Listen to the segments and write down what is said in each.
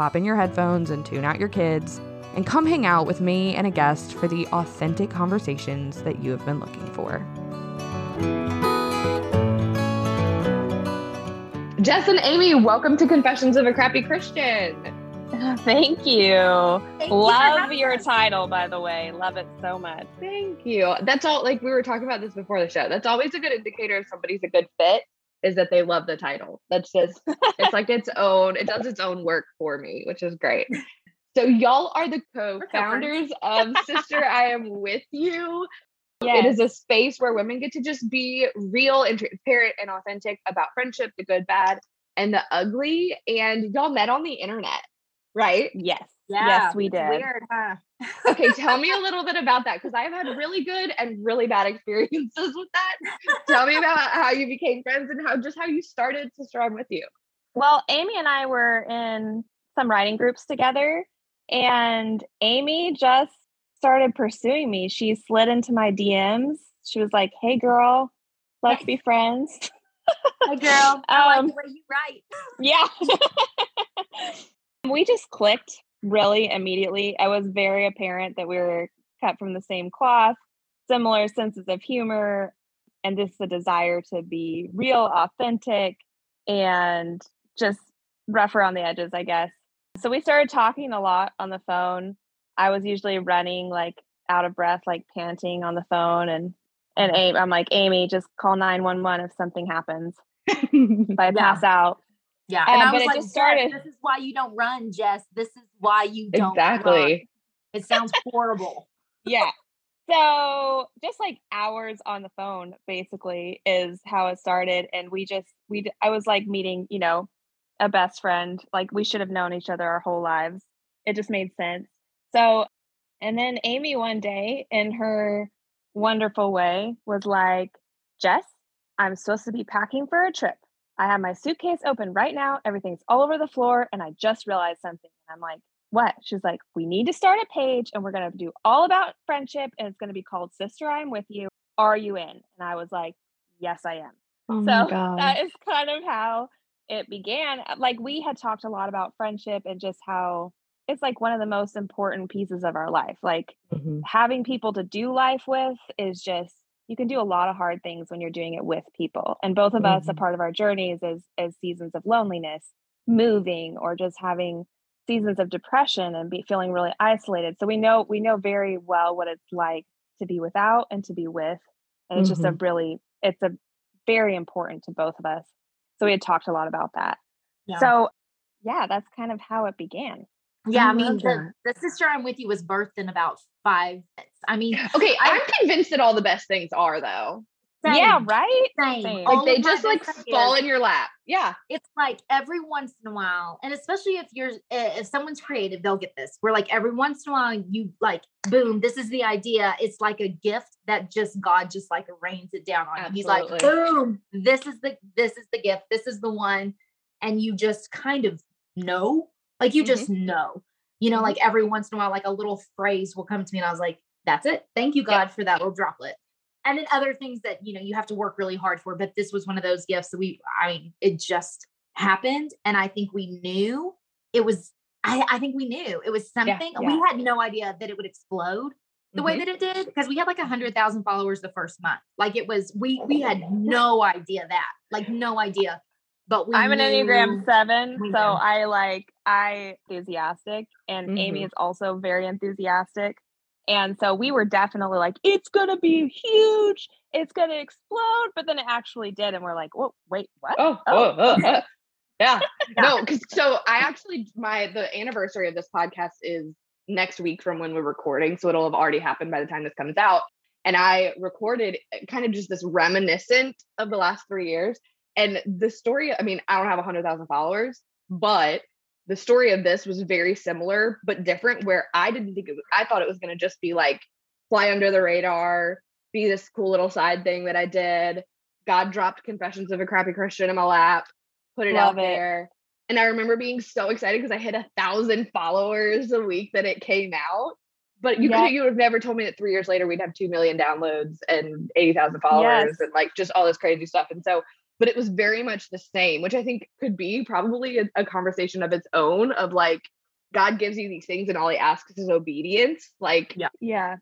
pop in your headphones, and tune out your kids, and come hang out with me and a guest for the authentic conversations that you have been looking for. Jess and Amy, welcome to Confessions of a Crappy Christian. Thank you. Thank Love you your us. title, by the way. Love it so much. Thank you. That's all, like we were talking about this before the show. That's always a good indicator if somebody's a good fit is that they love the title. That's just it's like its own, it does its own work for me, which is great. So y'all are the co-founders of Sister I Am With You. Yes. It is a space where women get to just be real and transparent and authentic about friendship, the good, bad, and the ugly. And y'all met on the internet, right? Yes. Yeah, yes, we did. Weird, huh? okay, tell me a little bit about that because I've had really good and really bad experiences with that. tell me about how you became friends and how just how you started Sister I'm With You. Well, Amy and I were in some writing groups together, and Amy just started pursuing me. She slid into my DMs. She was like, "Hey, girl, let's be friends." hey, girl, I um, like the way you write. Yeah. we just clicked really immediately. I was very apparent that we were cut from the same cloth, similar senses of humor, and just the desire to be real, authentic, and just rough around the edges, I guess. So we started talking a lot on the phone. I was usually running like out of breath, like panting on the phone, and and mm-hmm. Amy, I'm like, Amy, just call 911 if something happens. if I pass out. Yeah. And, and I was like, started. this is why you don't run, Jess. This is why you don't exactly. Run. It sounds horrible. yeah. So just like hours on the phone basically is how it started. And we just, we, I was like meeting, you know, a best friend. Like we should have known each other our whole lives. It just made sense. So, and then Amy one day in her wonderful way was like, Jess, I'm supposed to be packing for a trip. I have my suitcase open right now. Everything's all over the floor. And I just realized something. And I'm like, what? She's like, we need to start a page and we're going to do all about friendship. And it's going to be called Sister I'm With You. Are you in? And I was like, yes, I am. Oh so that is kind of how it began. Uh, like we had talked a lot about friendship and just how it's like one of the most important pieces of our life. Like mm-hmm. having people to do life with is just you can do a lot of hard things when you're doing it with people. And both of mm-hmm. us, a part of our journeys is as seasons of loneliness, moving, or just having seasons of depression and be feeling really isolated. So we know we know very well what it's like to be without and to be with. And it's mm-hmm. just a mm-hmm. really it's a very important to both of us. So we had talked a lot about that. Yeah. So yeah, that's kind of how it began. Yeah, I, I mean, the, the, sister I'm with you was birthed in about five minutes. I mean, okay, I'm convinced that all the best things are though. Same. Yeah, right. Same. Same. Like they just like fall in your lap. Yeah. It's like every once in a while, and especially if you're if someone's creative, they'll get this. Where like every once in a while, you like boom, this is the idea. It's like a gift that just God just like rains it down on Absolutely. you. He's like, boom, this is the this is the gift. This is the one, and you just kind of know like you mm-hmm. just know, you know, mm-hmm. like every once in a while, like a little phrase will come to me and I was like, that's it. Thank you, God, for that little droplet. And then other things that, you know, you have to work really hard for. But this was one of those gifts that we, I mean, it just happened. And I think we knew it was, I, I think we knew it was something. Yeah, yeah. We had no idea that it would explode the mm-hmm. way that it did because we had like a hundred thousand followers the first month. Like it was, we we had no idea that, like no idea but I'm an Enneagram seven, so I like I enthusiastic, and mm-hmm. Amy is also very enthusiastic, and so we were definitely like, it's gonna be huge, it's gonna explode, but then it actually did, and we're like, whoa, wait, what? Oh, oh, oh okay. Uh, yeah, no, because so I actually my the anniversary of this podcast is next week from when we're recording, so it'll have already happened by the time this comes out. And I recorded eh, kind of just this reminiscent of the last three years. And the story, I mean, I don't have 100,000 followers, but the story of this was very similar but different where I didn't think it was, I thought it was going to just be like fly under the radar, be this cool little side thing that I did. God dropped Confessions of a Crappy Christian in my lap, put it Love out it. there. And I remember being so excited because I hit a thousand followers a week that it came out. But you Yeah. could you would have never told me that three years later we'd have two million downloads and eighty thousand followers Yes. and like just all this crazy stuff. And so, but it was very much the same, which I think could be probably a, a conversation of its own of like God gives you these things and all he asks is obedience. Like Yeah. Yeah.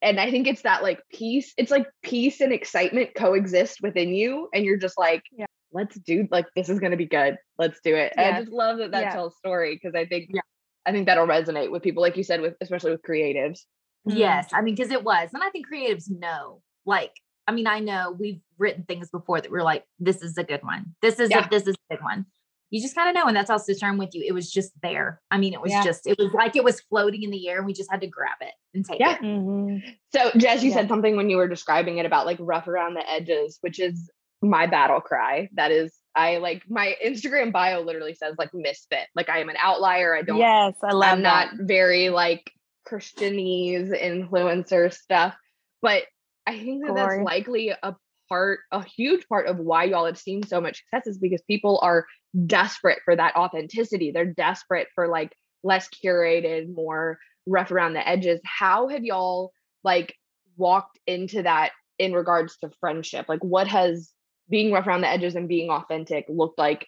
and I think it's that like peace. It's like peace and excitement coexist within you, and you're just like, Yeah. let's do like this is gonna be good. Let's do it. And I just love that that Yeah. tells story because I think Yeah. I think that'll resonate with people, like you said, with especially with creatives. Yes, mm-hmm. I mean, because it was, and I think creatives know. Like, I mean, I know we've written things before that we're like, this is a good one. This is Yeah. a, this is a good one. You just kind of know, and that's also term with you. It was just there. I mean, it was Yeah. just, it was like it was floating in the air, and we just had to grab it and take Yeah. it. Mhm. So Jess, you Yeah. said something when you were describing it about like rough around the edges, which is my battle cry. That is I like my Instagram bio literally says like misfit. Like I am an outlier. I don't Yes, I love I'm that. not very like Christianese influencer stuff, but I think that Glory. that's likely a part, a huge part of why y'all have seen so much success is because people are desperate for that authenticity. They're desperate for like less curated, more rough around the edges. How have y'all like walked into that in regards to friendship? Like, what has being rough around the edges and being authentic looked like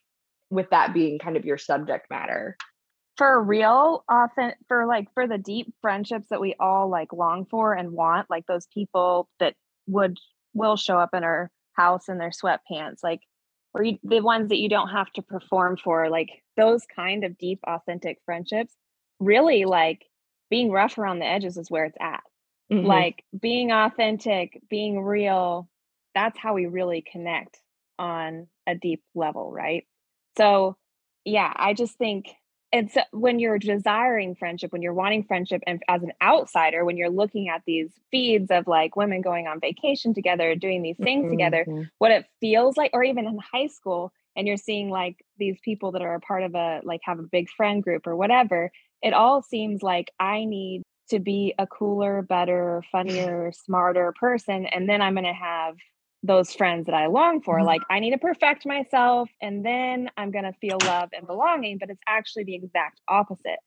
with that being kind of your subject matter? For real often for like for the deep friendships that we all like long for and want like those people that would will show up in our house in their sweatpants like or you, the ones that you don't have to perform for like those kind of deep authentic friendships really like being rough around the edges is where it's at Mhm. like being authentic being real that's how we really connect on a deep level right so yeah i just think it's when you're desiring friendship when you're wanting friendship and as an outsider when you're looking at these feeds of like women going on vacation together doing these things together Mhm. what it feels like or even in high school and you're seeing like these people that are a part of a like have a big friend group or whatever it all seems like i need to be a cooler better funnier smarter person and then i'm going to have those friends that i long for Mhm. like i need to perfect myself and then i'm going to feel love and belonging but it's actually the exact opposite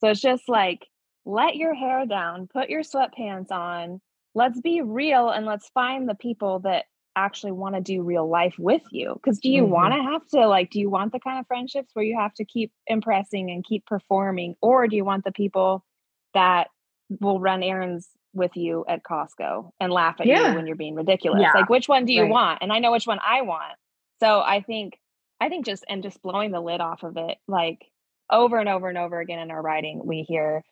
so it's just like let your hair down put your sweatpants on let's be real and let's find the people that actually want to do real life with you because do you Mhm. want to have to like do you want the kind of friendships where you have to keep impressing and keep performing or do you want the people that will run errands with you at Costco and laugh at Yeah. you when you're being ridiculous Yeah. like which one do you Right. want and I know which one I want so I think I think just and just blowing the lid off of it like over and over and over again in our writing we hear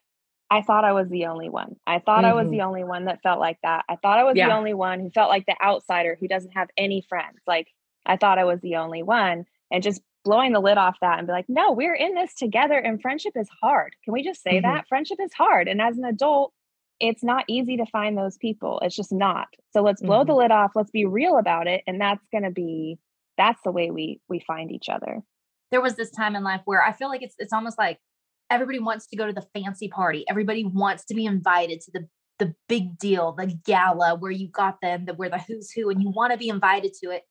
I thought I was the only one. I thought I was Mhm. the only one that felt like that. I thought I was the only one who felt like the outsider who doesn't have any friends. Like I thought I was the only one. And just blowing the lid off that and be like, no, we're in this together and friendship is hard. Can we just say Mhm. that? Friendship is hard. And as an adult, it's not easy to find those people. It's just not. So let's blow the mm-hmm. lid off. Let's be real about it. And that's gonna be that's the way we we find each other. there was this time in life where I feel like it's it's almost like everybody wants to go to the fancy party. Everybody wants to be invited to the the big deal, the gala where you got them, the where the who's who, and you want to be invited to it.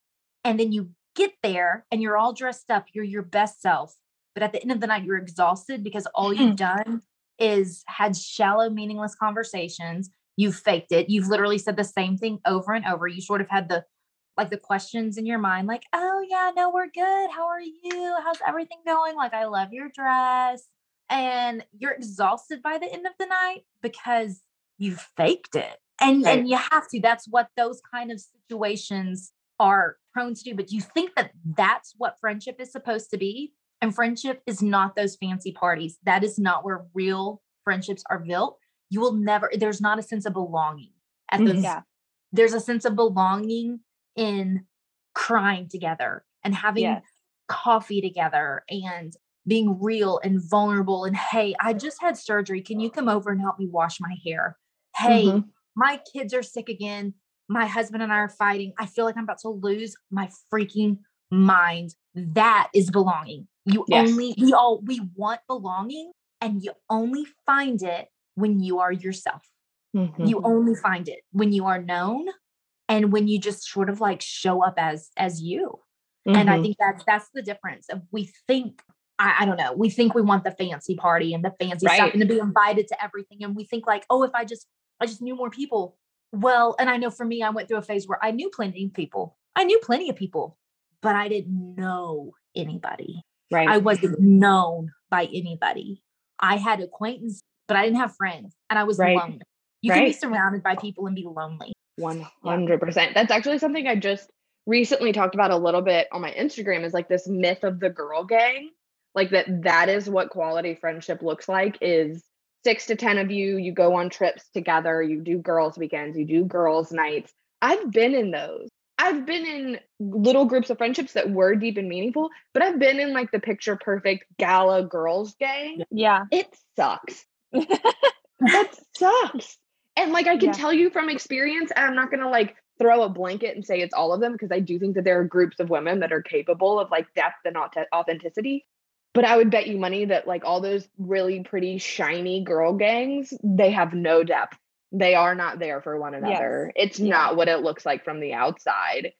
And then you get there and you're all dressed up, you're your best self. But at the end of the night, you're exhausted because all you've done is had shallow, meaningless conversations. You've faked it. You've literally said the same thing over and over. You sort of had the like the questions in your mind, like, oh yeah, no, we're good. How are you? How's everything going? Like, I love your dress. And you're exhausted by the end of the night because you faked it. And Right. and you have to. That's what those kind of situations are prone to do. But you think that that's what friendship is supposed to be. And friendship is not those fancy parties. That is not where real friendships are built. You will never, there's not a sense of belonging at those Mhm. Yeah. there's a sense of belonging in crying together and having Yes. coffee together and being real and vulnerable and hey i just had surgery can you come over and help me wash my hair hey Mhm. my kids are sick again my husband and i are fighting i feel like i'm about to lose my freaking mind that is belonging. You Yes. only we all we want belonging and you only find it when you are yourself. Mhm. You only find it when you are known and when you just sort of like show up as as you. And I Mhm. think that's that's the difference of we think I, I don't know. We think we want the fancy party and the fancy stuff and to be invited to everything. And we think like, oh, if I just I just knew more people. Well, and I know for me, I went through a phase where I knew plenty of people. I knew plenty of people, but I didn't know anybody. right. I wasn't known by anybody. I had acquaintance, but I didn't have friends and I was Right. lonely. You can be surrounded by people and be lonely. One hundred percent. That's actually something I just recently talked about a little bit on my Instagram. Is like this myth of the girl gang, like that. That is what quality friendship looks like. Is six to ten of you. You go on trips together. You do girls' weekends. You do girls' nights. I've been in those. I've been in little groups of friendships that were deep and meaningful, but I've been in like the picture perfect gala girls gang. Yeah. It sucks that sucks. And like I can Yeah. tell you from experience, and I'm not gonna like throw a blanket and say it's all of them because I do think that there are groups of women that are capable of like depth and authenticity. But I would bet you money that like all those really pretty shiny girl gangs, they have no depth. They are not there for one another. It's Yeah. not what it looks like from the outside.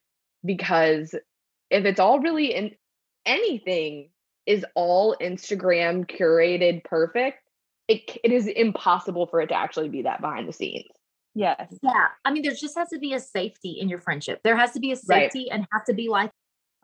Because if it's all really in anything is all Instagram curated perfect, it it is impossible for it to actually be that behind the scenes. Yes. Yeah. I mean, there just has to be a safety in your friendship. There has to be a Right. safety and have to be like,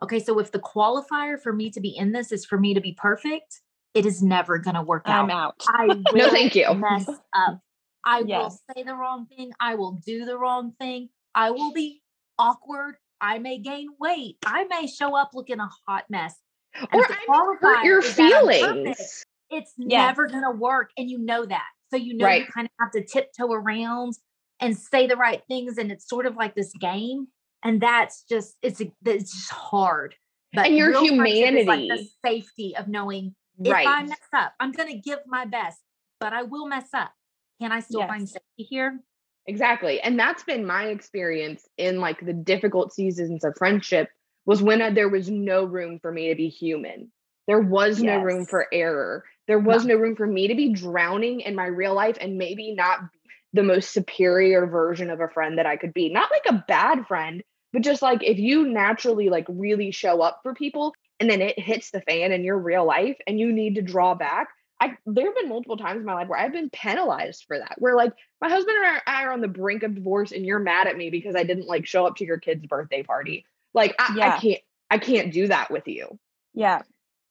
okay, so if the qualifier for me to be in this is for me to be perfect, it is never going to work out. I'm out. out. I will No, thank you. mess up. I will say the wrong thing. I will do the wrong thing. I will be awkward. I may gain weight. I may show up looking a hot mess. And Or I may hurt your is that I'm perfect, feelings. it's Yes. never going to work. And you know that. So you know you kind of have to tiptoe around and say the right things. And it's sort of like this game. And that's just, it's, it's just hard. But And your is like the humanity. safety of knowing if I mess up, I'm going to give my best, but I will mess up. Can I still find safety here? Exactly. And that's been my experience in like the difficult seasons of friendship was when uh, there was no room for me to be human. There was no room for error. There was no room for me to be drowning in my real life and maybe not be the most superior version of a friend that I could be. Not like a bad friend, but just like if you naturally like really show up for people and then it hits the fan in your real life and you need to draw back. I there have been multiple times in my life where I've been penalized for that. Where like my husband and I are on the brink of divorce and you're mad at me because I didn't like show up to your kid's birthday party. Like I, I can't I can't do that with you. Yeah,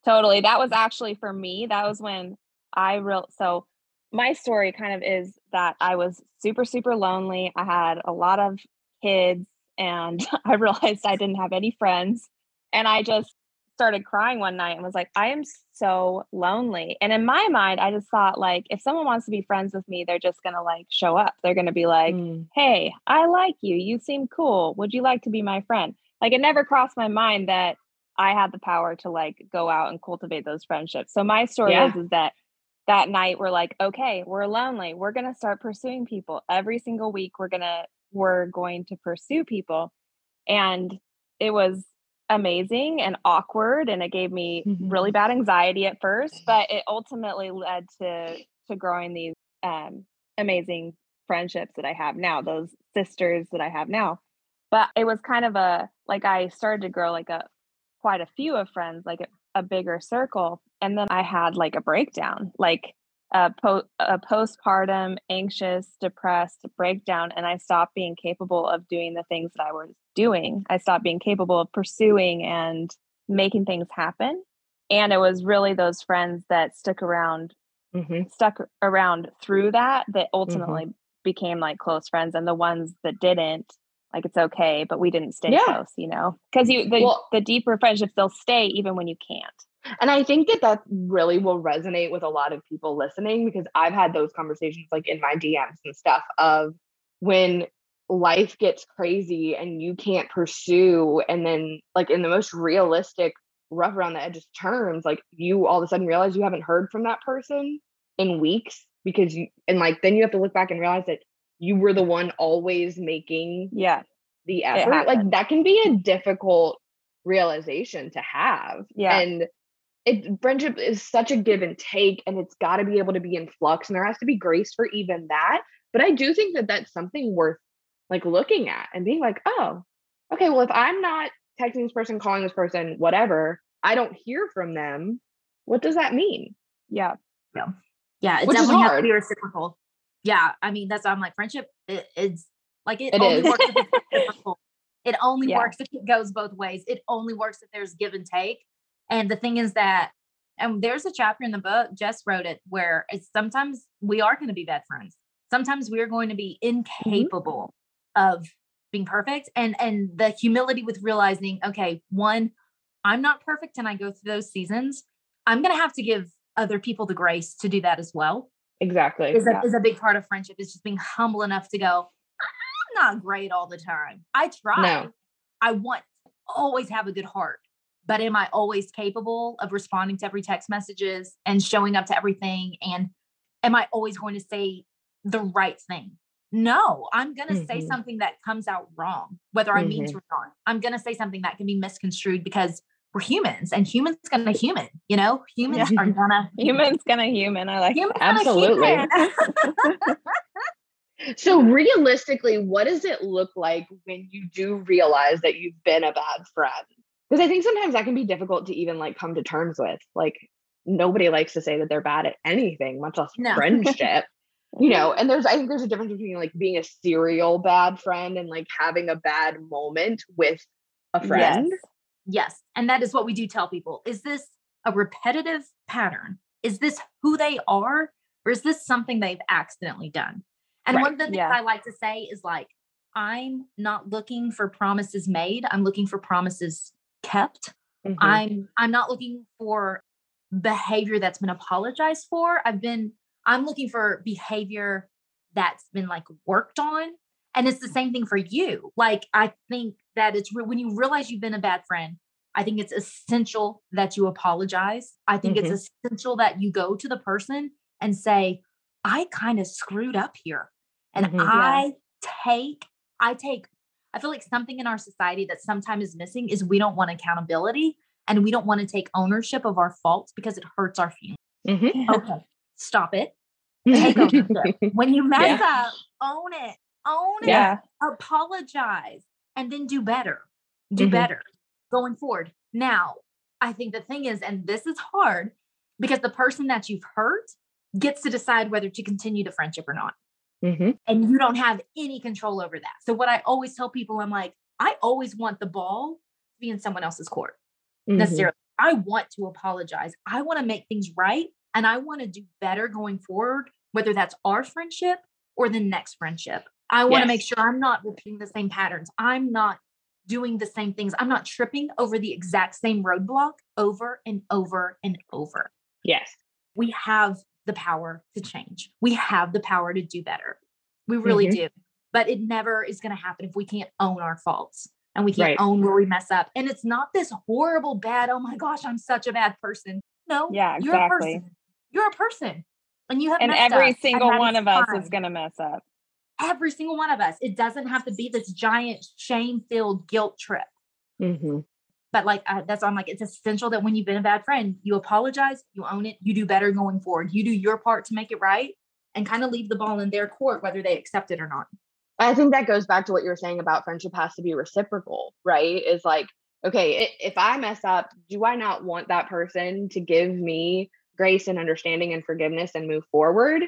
totally. That was actually for me. That was when I real so my story kind of is that I was super super lonely. I had a lot of kids and I realized I didn't have any friends and I just started crying one night and was like I am so lonely. And in my mind I just thought like if someone wants to be friends with me, they're just going to like show up. They're going to be like, Mm. "Hey, I like you. You seem cool. Would you like to be my friend?" Like it never crossed my mind that I had the power to like go out and cultivate those friendships. So my story Yeah. is, is that that night we're like, okay, we're lonely. We're gonna start pursuing people every single week. We're gonna we're going to pursue people, and it was amazing and awkward, and it gave me really bad anxiety at first, but it ultimately led to to growing these um, amazing friendships that I have now. Those sisters that I have now but it was kind of a like I started to grow like a quite a few of friends, like a, a bigger circle, and then I had like a breakdown, like a, po- a postpartum, anxious, depressed breakdown, and I stopped being capable of doing the things that I was doing. I stopped being capable of pursuing and making things happen, and it was really those friends that stuck around Mhm. stuck around through that that ultimately became like close friends and the ones that didn't like it's okay but we didn't stay Yeah. close you know because you the, Well- the deeper friendships they'll stay even when you can't And I think that that really will resonate with a lot of people listening because I've had those conversations like in my DMs and stuff of when life gets crazy and you can't pursue and then like in the most realistic rough around the edges terms like you all of a sudden realize you haven't heard from that person in weeks because you and like then you have to look back and realize that you were the one always making yeah the effort like that can be a difficult realization to have. Yeah. And it friendship is such a give and take and it's got to be able to be in flux and there has to be grace for even that. But I do think that that's something worth like looking at and being like, "Oh, okay, well if I'm not texting this person, calling this person, whatever, I don't hear from them, what does that mean?" Yeah. Yeah, Yeah. it Which definitely has to be reciprocal. Yeah, I mean that's why I'm like friendship. It, it's like it, It only is. works if it's reciprocal. It only Yeah. works if it goes both ways. It only works if there's give and take. And the thing is that, and there's a chapter in the book, Jess wrote it, where it's sometimes we are going to be bad friends. Sometimes we are going to be mm-hmm. incapable of being perfect. And and the humility with realizing, okay, one, I'm not perfect and I go through those seasons. I'm gonna have to give other people the grace to do that as well. Exactly. Is a, is a big part of friendship. Is just being humble enough to go, I'm not great all the time. I try. No. I want always have a good heart. But am I always capable of responding to every text messages and showing up to everything? And am I always going to say the right thing? No, I'm going to say Mhm. something that comes out wrong, whether I mean Mhm. to or not. I'm going to say something that can be misconstrued because we're humans and humans going to human, you know, humans Yeah. are going to Human's gonna human. I like humans Absolutely. human. So realistically, what does it look like when you do realize that you've been a bad friend? Because I think sometimes that can be difficult to even like come to terms with. Like nobody likes to say that they're bad at anything, much less No. friendship. You know, and there's I think there's a difference between like being a serial bad friend and like having a bad moment with a friend. Yes. Yes. And that is what we do tell people. Is this a repetitive pattern? Is this who they are? Or is this something they've accidentally done? And Right. one of the things Yeah. I like to say is like, I'm not looking for promises made. I'm looking for promises kept. Mhm. I'm I'm not looking for behavior that's been apologized for. I've been I'm looking for behavior that's been like worked on. And it's the same thing for you. Like I think that it's re- when you realize you've been a bad friend, I think it's essential that you apologize. I think it's essential that you go to the person and say, I kind of screwed up here. And Mhm. Yeah. I take, I take, I feel like something in our society that sometimes is missing is we don't want accountability and we don't want to take ownership of our faults because it hurts our feelings. Mhm. Okay, stop it. Take ownership. when you mess up, own it. Own it. Yeah. Apologize and then do better. Do Mhm. better going forward. Now, I think the thing is, and this is hard because the person that you've hurt gets to decide whether to continue the friendship or not. Mhm. And you don't have any control over that. So, what I always tell people, I'm like, I always want the ball to be in someone else's court Mhm. necessarily. I want to apologize. I want to make things right. And I want to do better going forward, whether that's our friendship or the next friendship. I want to make sure I'm not repeating the same patterns. I'm not doing the same things. I'm not tripping over the exact same roadblock over and over and over. Yes. We have the power to change. We have the power to do better. We really Mhm. do. But it never is going to happen if we can't own our faults and we can't Right. own where we mess up. And it's not this horrible, bad, oh my gosh, I'm such a bad person. No, Yeah, you're a exactly. person. You're a person. And you have And every up, single one of us fine. is gonna mess up. Every single one of us. It doesn't have to be this giant shame-filled guilt trip. Mhm. But like uh, that's I'm like, it's essential that when you've been a bad friend, you apologize, you own it, you do better going forward. You do your part to make it right, and kind of leave the ball in their court, whether they accept it or not. I think that goes back to what you were saying about friendship has to be reciprocal, right? Is like, okay, if I mess up, do I not want that person to give me grace and understanding and forgiveness and move forward?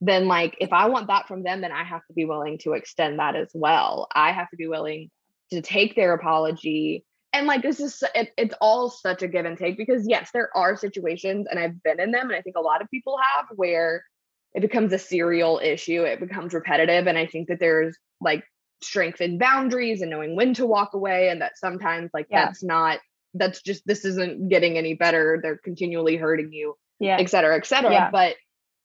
Then, like, if I want that from them, then I have to be willing to extend that as well. I have to be willing to take their apology. And like, this is, it, it's all such a give and take because, yes, there are situations, and I've been in them, and I think a lot of people have, where it becomes a serial issue it becomes repetitive and i think that there's like strength in boundaries and knowing when to walk away and that sometimes like Yeah. that's not that's just this isn't getting any better they're continually hurting you Yeah. et cetera et cetera Yeah. but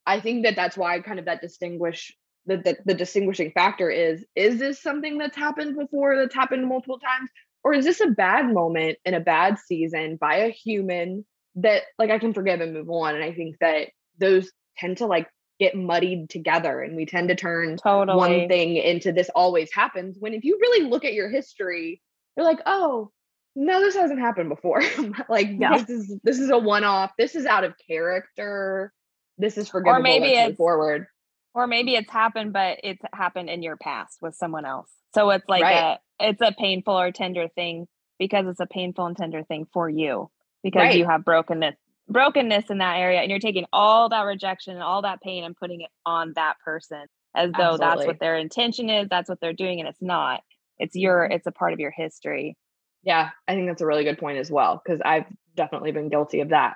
i think that that's why kind of that distinguish the, the the distinguishing factor is is this something that's happened before that's happened multiple times or is this a bad moment in a bad season by a human that like i can forgive and move on and i think that those tend to like get muddied together and we tend to turn Totally. one thing into this always happens when if you really look at your history you're like oh no, this hasn't happened before. like this is this is a one off. This is out of character. This is forgivable. maybe Let's it's- forward. or maybe it's happened but it's happened in your past with someone else so it's like Right. a it's a painful or tender thing because it's a painful and tender thing for you because Right. you have brokenness brokenness in that area and you're taking all that rejection and all that pain and putting it on that person as though that's what their intention is that's what they're doing and it's not it's your Mm-hmm. it's a part of your history Yeah, I think that's a really good point as well because I've definitely been guilty of that.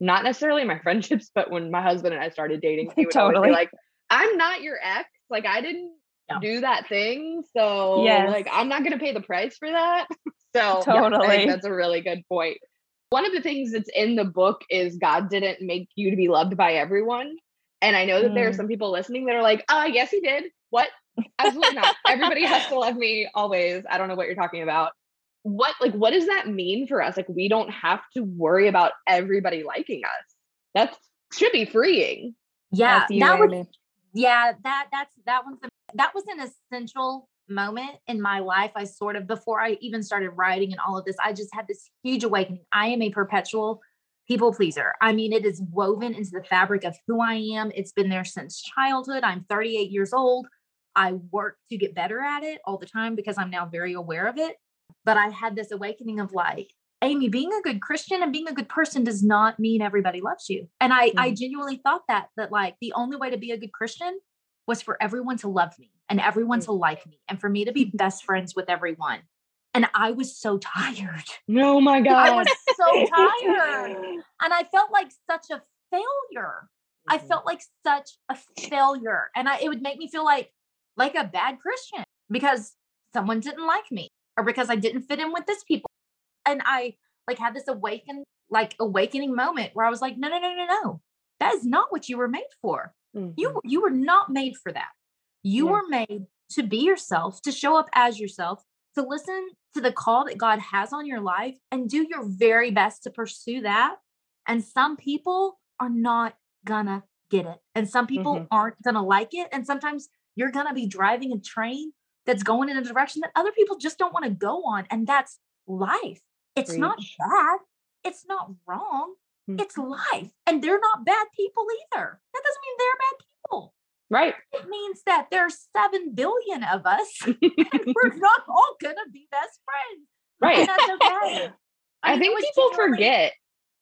Not necessarily my friendships, but when my husband and I started dating, he would Totally. like, "I'm not your ex. Like I didn't Yeah. do that thing, so Yes. like I'm not going to pay the price for that." so yeah, I Totally. think that's a really good point. One of the things that's in the book is God didn't make you to be loved by everyone. And I know that there are Mm. some people listening that are like, "Oh, yes, he did." What? Absolutely not. Everybody has to love me always. I don't know what you're talking about what like what does that mean for us? Like we don't have to worry about everybody liking us. That should be freeing. Yeah, that was yeah that that's that one's that was an essential moment in my life. I sort of before i even started writing and all of this i just had this huge awakening. I am a perpetual people pleaser. I mean it is woven into the fabric of who i am. It's been there since childhood. I'm 38 years old. I work to get better at it all the time because i'm now very aware of it but i had this awakening of like amy being a good christian and being a good person does not mean everybody loves you. And i i genuinely thought that that like the only way to be a good christian was for everyone to love me and everyone to like me and for me to be best friends with everyone. And i was so tired. Oh my God. i was so tired. And i felt like such a failure. I Mhm. felt like such a failure. And i it would make me feel like like a bad christian because someone didn't like me or because i didn't fit in with this people and i like had this awaken like awakening moment where i was like no no no no no that is not what you were made for Mhm. you you were not made for that you Yeah. were made to be yourself to show up as yourself to listen to the call that god has on your life and do your very best to pursue that and some people are not gonna get it and some people Mhm. aren't gonna like it and sometimes you're gonna be driving a train that's going in a direction that other people just don't want to go on and that's life. It's not Preach. bad. It's not wrong. Mhm. it's life and they're not bad people either. That doesn't mean they're bad people. Right. It means that there's 7 billion of us and we're not all gonna be best friends right. and that's okay. I it think people forget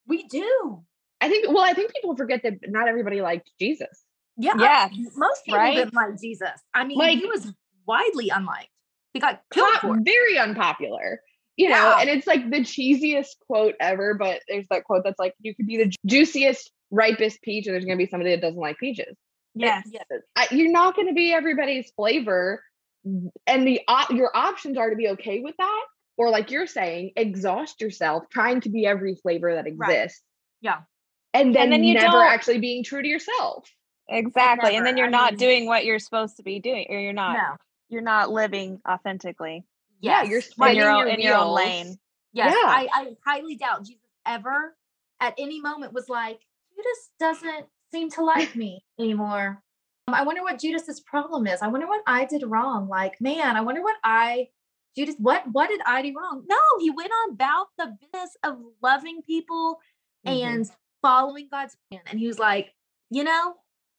we do. I think well i think people forget that not everybody liked jesus. Yeah Yes, most people right? didn't like jesus. I mean Like- he was widely unliked. He got killed Pop- very unpopular you know and it's like the cheesiest quote ever but there's that quote that's like you could be the juiciest ripest peach and there's going to be somebody that doesn't like peaches. Yes. Yeah. I, you're not going to be everybody's flavor and the op- your options are to be okay with that or like you're saying exhaust yourself trying to be every flavor that Right. exists Yeah. and then, then you never don't- actually being true to yourself. Exactly and then you're I not mean- doing what you're supposed to be doing or you're not no you're not living authentically yeah you're spinning your own your in your own lane Yes, Yeah. I, I highly doubt Jesus ever at any moment was like, Judas doesn't seem to like me anymore. Um, I wonder what Judas's problem is. I wonder what I did wrong. Like, man, I wonder what I, Judas, what what did I do wrong? No, he went on about the business of loving people Mhm. and following God's plan. And he was like, you know,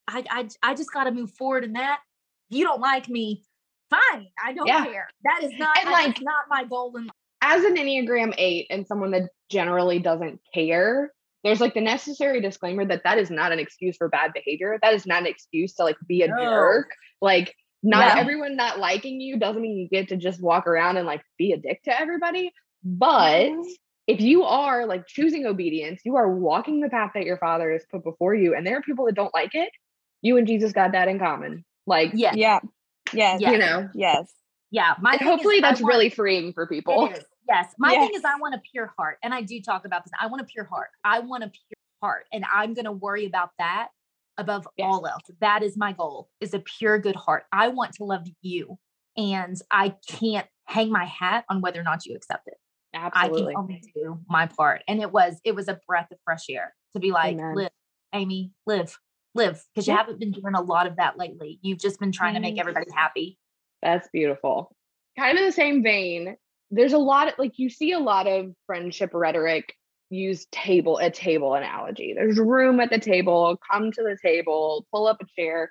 I I, I just got to move forward in that. If you don't like me, fine. I don't Yeah. care. That is not And, like, that's not my goal in as an Enneagram 8 and someone that generally doesn't care, there's like the necessary disclaimer that that is not an excuse for bad behavior. That is not an excuse to like be a No. jerk. Like, not Yeah. everyone not liking you doesn't mean you get to just walk around and like be a dick to everybody. But Mm-hmm. if you are like choosing obedience, you are walking the path that your father has put before you, and there are people that don't like it. You and Jesus got that in common. Like, Yeah. yeah yes Yeah. you know, yes Yeah. My and thing is hopefully that's want- really freeing for people. Yes. My thing is I want a pure heart. And I do talk about this. I want a pure heart. I want a pure heart. And I'm gonna worry about that above Yes. all else. That is my goal, is a pure good heart. I want to love you. And I can't hang my hat on whether or not you accept it. Absolutely. I can only do my part. And it was, it was a breath of fresh air to be like, Amen. live, Amy, live, live. Because you Yeah. haven't been doing a lot of that lately. You've just been trying to make Mhm. everybody happy. That's beautiful. Kind of in the same vein, there's a lot of like you see a lot of friendship rhetoric use table a table analogy. There's room at the table, come to the table, pull up a chair.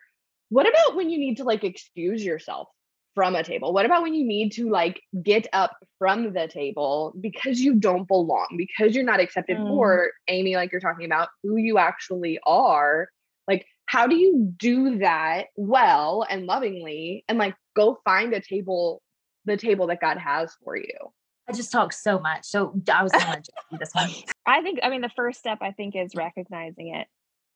What about when you need to like excuse yourself from a table? What about when you need to like get up from the table because you don't belong, because you're not accepted Mm. for Amy, like you're talking about who you actually are? Like, how do you do that well and lovingly and like go find a table, the table that God has for you? I just talk so much. So I was gonna just do this one. I think, I mean, the first step I think is recognizing it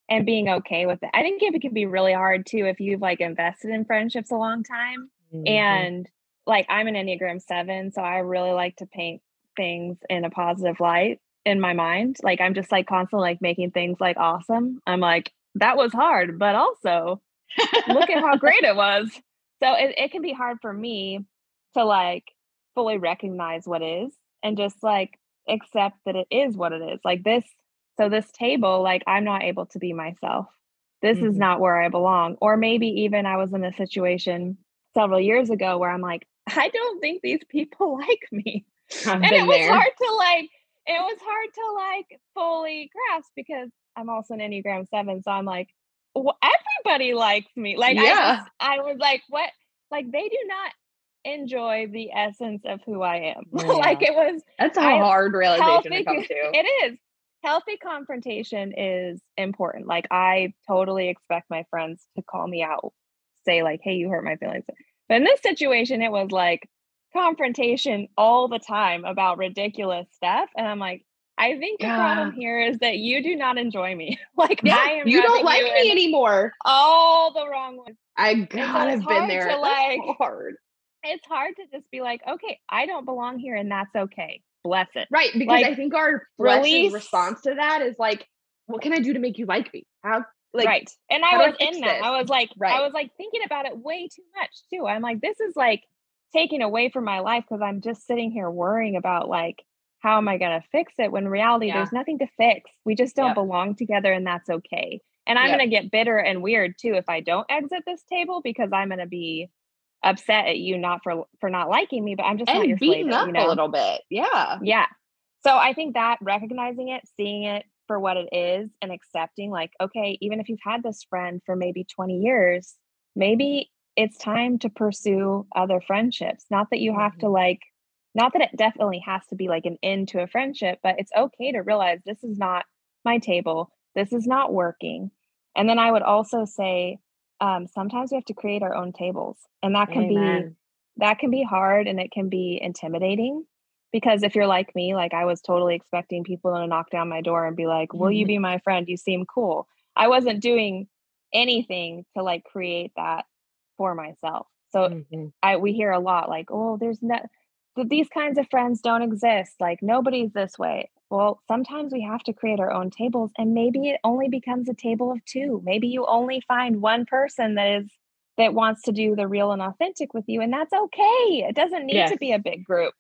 and being okay with it. I think it can be really hard too if you've like invested in friendships a long time. Mm-hmm. And like I'm an Enneagram 7, so I really like to paint things in a positive light in my mind. Like I'm just like constantly like making things like awesome. I'm like, that was hard, but also look at how great it was. So it, it can be hard for me to like fully recognize what is and just like accept that it is what it is. Like this, so this table, like I'm not able to be myself. This is Mhm. not where I belong. Or maybe even I was in a situation several years ago where I'm like, I don't think these people like me. I've And it was there. hard to like, it was hard to like fully grasp because I'm also an Enneagram 7. So I'm like, well, everybody likes me. Like, I, Yeah. just, I was like, what? Like, they do not enjoy the essence of who I am. like, it was That's a I- hard realization to come to. It is. Healthy confrontation is important. Like, I totally expect my friends to call me out, say, like, hey, you hurt my feelings. But in this situation, it was like confrontation all the time about ridiculous stuff. And I'm like, I think the problem here is that you do not enjoy me. like, Yeah, I am you don't like you me anymore. all the wrong ones. I gotta have been there. to, That's like- hard. It's hard to just be like, okay, I don't belong here, and that's okay. Bless it. Right. Because Like, I think our release- response to that is like, what can I do to make you like me? How like right. And I do I was in that. I was like, Right. I was like thinking about it way too much too. I'm like, this is like taking away from my life because I'm just sitting here worrying about like, how am I going to fix it? When reality, Yeah. there's nothing to fix. We just don't Yep. belong together, and that's okay. And I'm Yep. going to get bitter and weird too if I don't exit this table because I'm going to be upset at you not for for not liking me, but I'm just not and your slave, beaten up you know? a little bit. Yeah. Yeah. So I think that recognizing it, seeing it for what it is, and accepting, like, okay, even if you've had this friend for maybe 20 years, maybe it's time to pursue other friendships. Not that you have mm-hmm. to, like, not that it definitely has to be like an end to a friendship, but it's okay to realize this is not my table. This is not working. And then I would also say, um, sometimes we have to create our own tables, and that can be that can be hard and it can be intimidating because if you're like me like i was totally expecting people to knock down my door and be like will you be my friend you seem cool i wasn't doing anything to like create that for myself so Mhm. i we hear a lot like oh there's no that these kinds of friends don't exist like nobody's this way well sometimes we have to create our own tables and maybe it only becomes a table of two maybe you only find one person that is that wants to do the real and authentic with you and that's okay it doesn't need to be a big group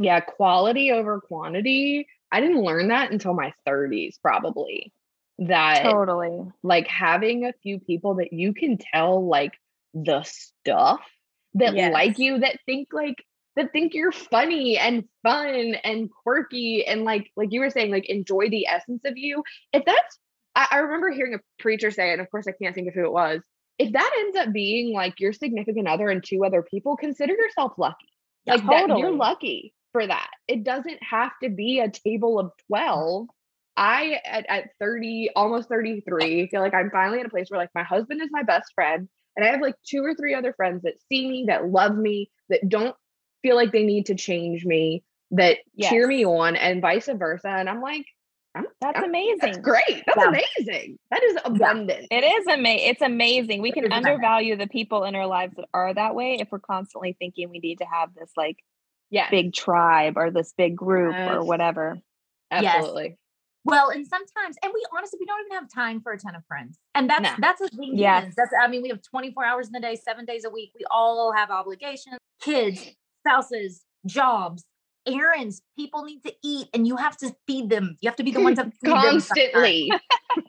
Yeah. Quality over quantity. I didn't learn that until my 30s, probably. That totally like having a few people that you can tell like the stuff that like you that think like that think you're funny and fun and quirky and like like you were saying like enjoy the essence of you. If that's I, I remember hearing a preacher say and of course i can't think of who it was if that ends up being like your significant other and two other people consider yourself lucky. Yeah, like that you're lucky for that. It doesn't have to be a table of mm-hmm. 12 i at, at 30 almost 33 feel like i'm finally at a place where like my husband is my best friend and i have like two or three other friends that see me that love me that don't feel like they need to change me that cheer me on and vice versa and i'm like I'm, that's I'm- amazing that's great that's Yeah. amazing that is abundant it is amazing it's amazing we can undervalue the people in our lives that are that way if we're constantly thinking we need to have this like yeah big tribe or this big group or Yes. whatever Yes. absolutely Well, and sometimes, and we honestly, we don't even have time for a ton of friends, and that's No. that's as being Yes. That's I mean, we have twenty four hours in the day, seven days a week. We all have obligations, kids, spouses, jobs, errands. People need to eat, and you have to feed them. You have to be the ones that feed them constantly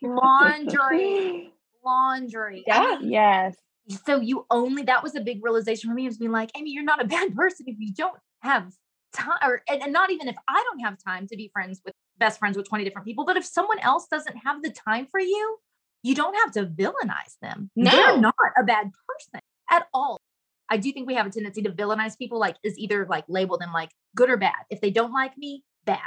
laundry, laundry. I Yeah. mean, yes so you only that was a big realization for me. Was being like, Amy, you're not a bad person if you don't have time or and, and not even if I don't have time to be friends with best friends with 20 different people, but if someone else doesn't have the time for you, you don't have to villainize them. No. They're not a bad person at all. I do think we have a tendency to villainize people, like is either like label them like good or bad. If they don't like me, bad.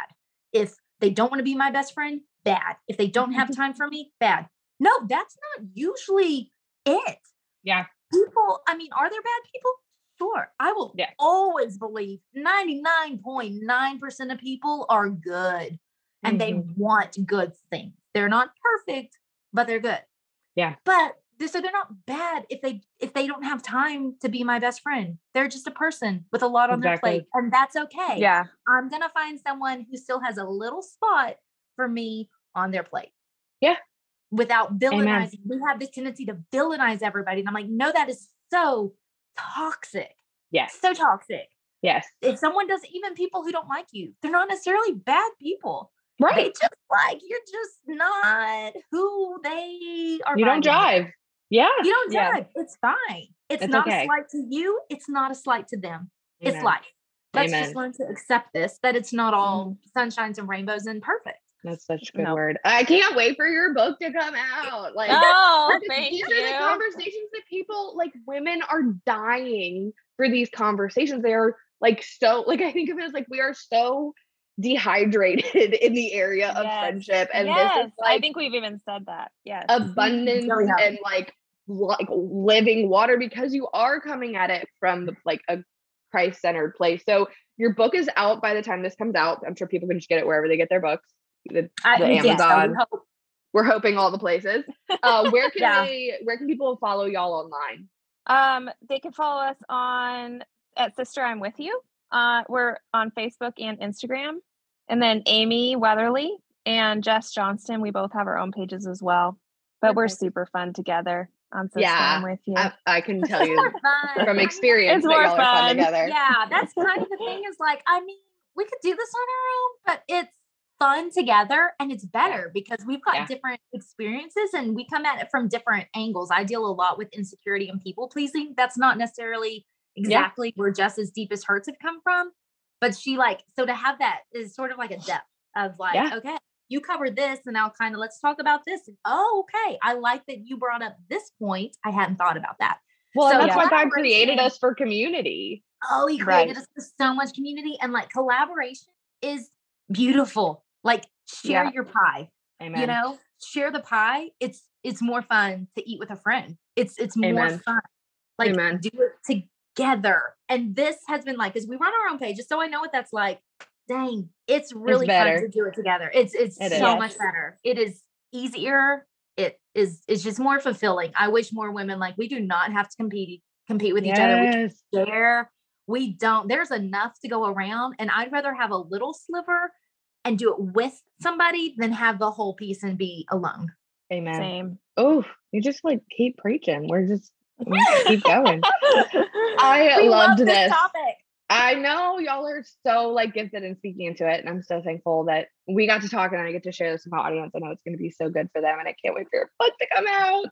If they don't want to be my best friend, bad. If they don't have time for me, bad. No, that's not usually it. Yeah. People, I mean, are there bad people? Sure. I will Yeah. always believe 99.9% of people are good and they Mhm. want good things. They're not perfect, but they're good. Yeah. But so they're not bad if they if they don't have time to be my best friend. They're just a person with a lot on Exactly. their plate and that's okay. Yeah. I'm going to find someone who still has a little spot for me on their plate. Yeah. Without villainizing. We have this tendency to villainize everybody. And I'm like, no, that is so toxic. Yes. So toxic. Yes. If someone does, even people who don't like you, they're not necessarily bad people. Right. They just like, you're just not who they are. You don't drive. Yeah. You don't Yeah. It's fine. It's, It's not okay. a slight to you. It's not a slight to them. It's life. Let's Amen. just learn to accept this that it's not mm-hmm. all sunshines and rainbows and perfect. That's such a good No. word. I can't wait for your book to come out. Like Oh, thank these are the conversations that people like women are dying for these conversations. They are like so like I think of it as like we are so dehydrated in the area of Yes. friendship. And yes, this is like I think we've even said that. Yes. abundance Really have. and like like living water because you are coming at it from the, like a Christ centered place. So your book is out by the time this comes out. I'm sure people can just get it wherever they get their books. The, the yes, I would Amazon. hope. We're hoping all the places. Uh, where can Yeah. they? Where can people follow y'all online? Um, they can follow us on at Sister I'm With You. Uh, we're on Facebook and Instagram. And then Amy Weatherly and Jess Johnston, we both have our own pages as well. But we're super fun together on Sister Yeah, I'm With You. I, I can tell you from experience It's that more y'all fun fun. together. yeah, that's kind of the thing is like, I mean, we could do this on our own, but it's fun together and it's better because we've got Yeah. different experiences and we come at it from different angles. I deal a lot with insecurity and people pleasing. That's not necessarily exactly where Jess's deepest hurts have come from, but she like, so to have that is sort of like a depth of like, Yeah. okay, you covered this and now kind of let's talk about this. And, oh, okay. I like that you brought up this point. I hadn't thought about that. Well, So and that's why God created us for community. Oh, he Right. created us with so much community and like collaboration is beautiful. Like share Yeah. your pie, Amen. you know, share the pie. It's it's more fun to eat with a friend. It's it's more Amen. fun. Like Amen. do it together. And this has been like, because we run our own pages, so I know what that's like. Dang, it's really fun to do it together. It's it's It so is. much better. It is easier. It is it's just more fulfilling. I wish more women like we do not have to compete compete with each other. We Yes. share. We don't, there's enough to go around. And I'd rather have a little sliver and do it with somebody than have the whole piece and be alone. Amen. Same. Oh, you just like keep preaching. We're just keep going. I We loved love this. topic. I know y'all are so like gifted in speaking into it, and I'm so thankful that we got to talk and I get to share this with my audience. I know it's going to be so good for them, and I can't wait for your book to come out.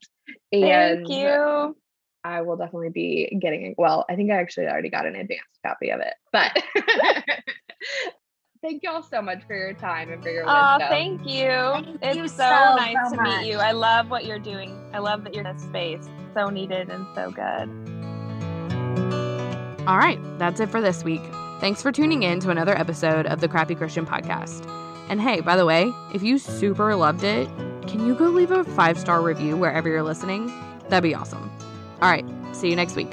And Thank you. I will definitely be getting it. Well, I think I actually already got an advanced copy of it, but thank y'all so much for your time and for your Oh, thank you. Thank it's you so, so, nice so to meet you. I love what you're doing. I love that you're in this space. So needed and so good. All right, that's it for this week. Thanks for tuning in to another episode of the Crappy Christian Podcast. And hey, by the way, if you super loved it, can you go leave a five star review wherever you're listening? That'd be awesome. All right, see you next week.